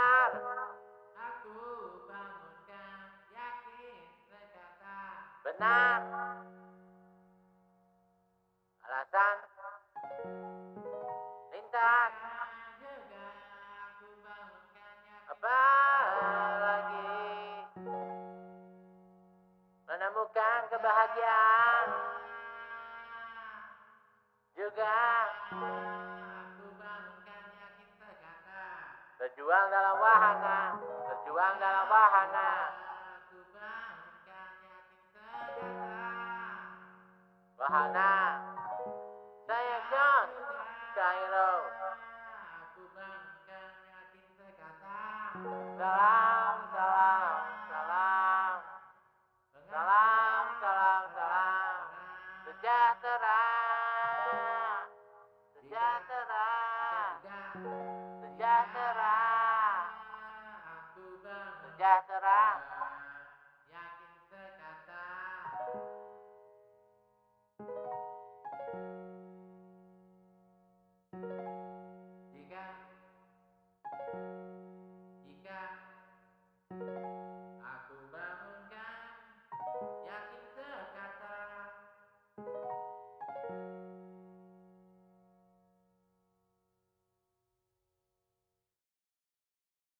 benar. Aku bangunkan yakin sekata Benar. Alasan. Lintas. juga aku bangunkan yakin Apa lagi? Menemukan kebahagiaan. Juga Aku bangunkan yakin sekata berjuang dalam wahana. Berjuang dalam wahana. Wahana. Saya John. Cairo. Salam, salam, salam. Salam, salam, salam. Sejahtera. Sejahtera.